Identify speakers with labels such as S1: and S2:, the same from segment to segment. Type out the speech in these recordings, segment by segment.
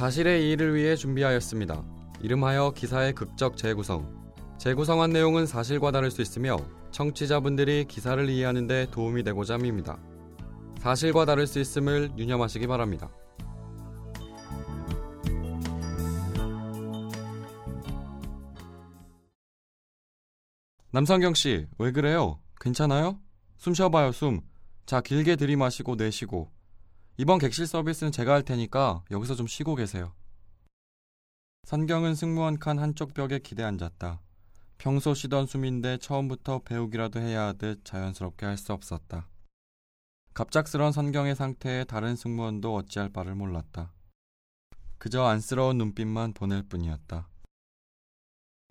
S1: 사실의 이의를 위해 준비하였습니다. 이름하여 기사의 극적 재구성. 재구성한 내용은 사실과 다를 수 있으며 청취자분들이 기사를 이해하는 데 도움이 되고자 합니다. 사실과 다를 수 있음을 유념하시기 바랍니다. 남성경 씨, 왜 그래요? 괜찮아요? 숨 쉬어봐요, 숨. 자, 길게 들이마시고 내쉬고. 이번 객실 서비스는 제가 할 테니까 여기서 좀 쉬고 계세요. 선경은 승무원 칸 한쪽 벽에 기대 앉았다. 평소 쉬던 숨인데 처음부터 배우기라도 해야 하듯 자연스럽게 할 수 없었다. 갑작스런 선경의 상태에 다른 승무원도 어찌할 바를 몰랐다. 그저 안쓰러운 눈빛만 보낼 뿐이었다.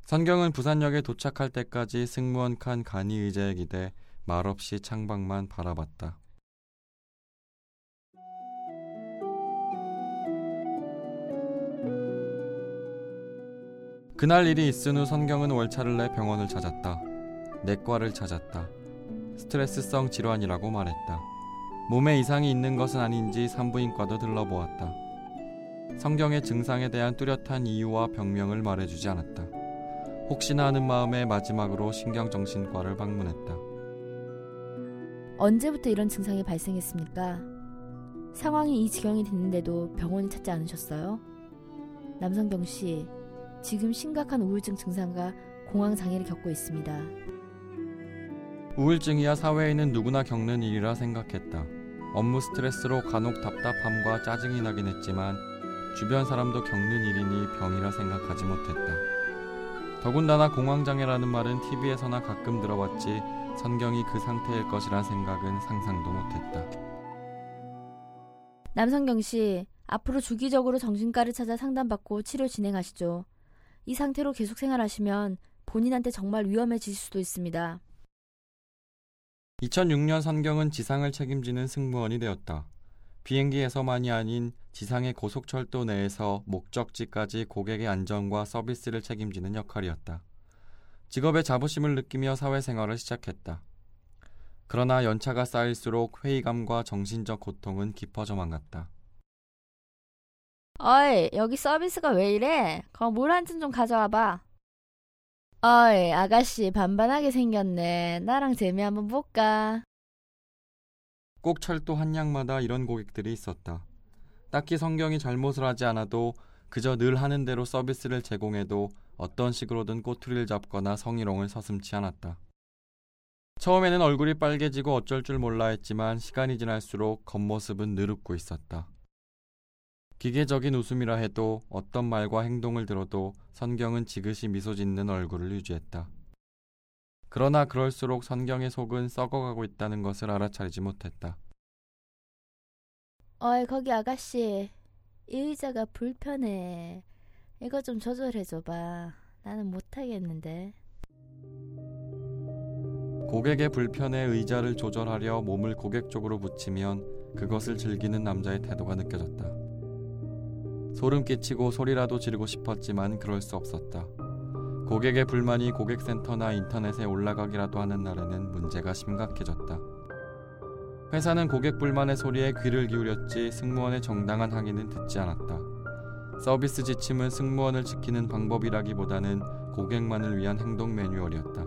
S1: 선경은 부산역에 도착할 때까지 승무원 칸 간이 의자에 기대 말없이 창밖만 바라봤다. 그날 일이 있은 후 선경은 월차를 내 병원을 찾았다. 내과를 찾았다. 스트레스성 질환이라고 말했다. 몸에 이상이 있는 것은 아닌지 산부인과도 들러보았다. 성경의 증상에 대한 뚜렷한 이유와 병명을 말해주지 않았다. 혹시나 하는 마음에 마지막으로 신경정신과를 방문했다.
S2: 언제부터 이런 증상이 발생했습니까? 상황이 이 지경이 됐는데도 병원을 찾지 않으셨어요? 남성경 씨, 지금 심각한 우울증 증상과 공황 장애를 겪고 있습니다.
S1: 우울증이야 사회에 있는 누구나 겪는 일이라 생각했다. 업무 스트레스로 간혹 답답함과 짜증이 나긴 했지만 주변 사람도 겪는 일이니 병이라 생각하지 못했다. 더군다나 공황장애라는 말은 TV에서나 가끔 들어봤지 선경이 그 상태일 것이란 생각은 상상도 못했다.
S2: 남성경 씨, 앞으로 주기적으로 정신과를 찾아 상담받고 치료 진행하시죠. 이 상태로 계속 생활하시면 본인한테 정말 위험해질 수도 있습니다.
S1: 2006년 선경은 지상을 책임지는 승무원이 되었다. 비행기에서만이 아닌 지상의 고속철도 내에서 목적지까지 고객의 안전과 서비스를 책임지는 역할이었다. 직업의 자부심을 느끼며 사회생활을 시작했다. 그러나 연차가 쌓일수록 회의감과 정신적 고통은 깊어져만 갔다.
S2: 어이, 여기 서비스가 왜 이래? 거 물 한 잔 좀 가져와 봐. 어이, 아가씨 반반하게 생겼네. 나랑 재미 한번 볼까?
S1: 꼭 철도 한 양마다 이런 고객들이 있었다. 딱히 성경이 잘못을 하지 않아도 그저 늘 하는 대로 서비스를 제공해도 어떤 식으로든 꼬투리를 잡거나 성희롱을 서슴지 않았다. 처음에는 얼굴이 빨개지고 어쩔 줄 몰라 했지만 시간이 지날수록 겉모습은 느릅고 있었다. 기계적인 웃음이라 해도 어떤 말과 행동을 들어도 선경은 지그시 미소 짓는 얼굴을 유지했다. 그러나 그럴수록 선경의 속은 썩어가고 있다는 것을 알아차리지 못했다.
S2: 어이, 거기 아가씨. 이 의자가 불편해. 이거 좀 조절해줘봐. 나는 못하겠는데.
S1: 고객의 불편에 의자를 조절하려 몸을 고객 쪽으로 붙이면 그것을 즐기는 남자의 태도가 느껴졌다. 소름 끼치고 소리라도 지르고 싶었지만 그럴 수 없었다. 고객의 불만이 고객센터나 인터넷에 올라가기라도 하는 날에는 문제가 심각해졌다. 회사는 고객 불만의 소리에 귀를 기울였지 승무원의 정당한 항의는 듣지 않았다. 서비스 지침은 승무원을 지키는 방법이라기보다는 고객만을 위한 행동 매뉴얼이었다.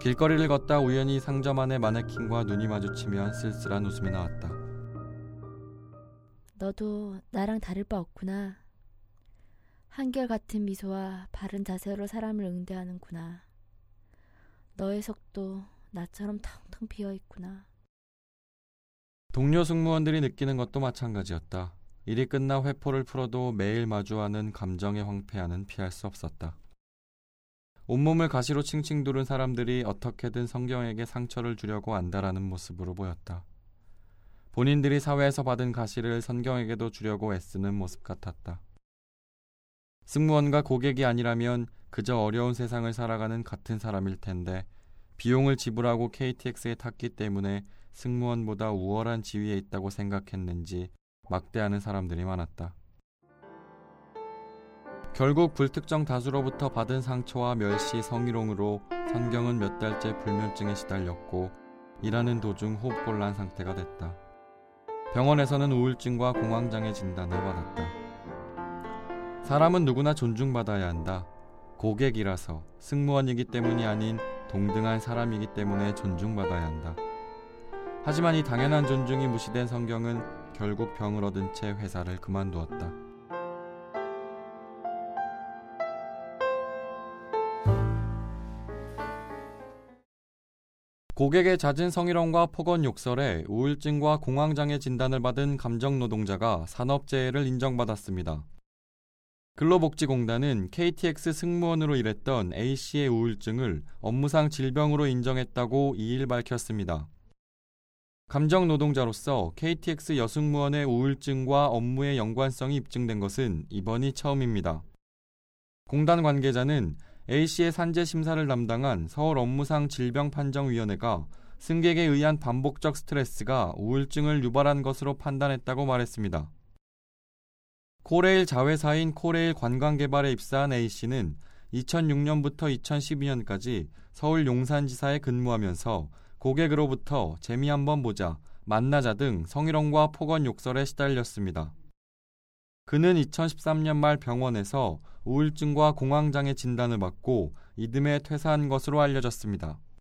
S1: 길거리를 걷다 우연히 상점 안의 마네킹과 눈이 마주치면 쓸쓸한 웃음이 나왔다.
S2: 너도 나랑 다를 바 없구나. 한결같은 미소와 바른 자세로 사람을 응대하는구나. 너의 속도 나처럼 텅텅 비어 있구나.
S1: 동료 승무원들이 느끼는 것도 마찬가지였다. 일이 끝나 회포를 풀어도 매일 마주하는 감정의 황폐화는 피할 수 없었다. 온몸을 가시로 칭칭 두른 사람들이 어떻게든 성경에게 상처를 주려고 안다라는 모습으로 보였다. 본인들이 사회에서 받은 가시를 선경에게도 주려고 애쓰는 모습 같았다. 승무원과 고객이 아니라면 그저 어려운 세상을 살아가는 같은 사람일 텐데 비용을 지불하고 KTX에 탔기 때문에 승무원보다 우월한 지위에 있다고 생각했는지 막대하는 사람들이 많았다. 결국 불특정 다수로부터 받은 상처와 멸시, 성희롱으로 선경은 몇 달째 불면증에 시달렸고 일하는 도중 호흡곤란 상태가 됐다. 병원에서는 우울증과 공황장애 진단을 받았다. 사람은 누구나 존중받아야 한다. 고객이라서 승무원이기 때문이 아닌 동등한 사람이기 때문에 존중받아야 한다. 하지만 이 당연한 존중이 무시된 성경은 결국 병을 얻은 채 회사를 그만두었다. 고객의 잦은 성희롱과 폭언 욕설에 우울증과 공황장애 진단을 받은 감정 노동자가 산업재해를 인정받았습니다. 근로복지공단은 KTX 승무원으로 일했던 A씨의 우울증을 업무상 질병으로 인정했다고 2일 밝혔습니다. 감정 노동자로서 KTX 여승무원의 우울증과 업무의 연관성이 입증된 것은 이번이 처음입니다. 공단 관계자는 A씨의 산재 심사를 담당한 서울 업무상 질병판정위원회가 승객에 의한 반복적 스트레스가 우울증을 유발한 것으로 판단했다고 말했습니다. 코레일 자회사인 코레일 관광개발에 입사한 A씨는 2006년부터 2012년까지 서울 용산지사에 근무하면서 고객으로부터 재미 한번 보자, 만나자 등 성희롱과 폭언 욕설에 시달렸습니다. 그는 2013년 말 병원에서 우울증과 공황장애 진단을 받고 이듬해 퇴사한 것으로 알려졌습니다.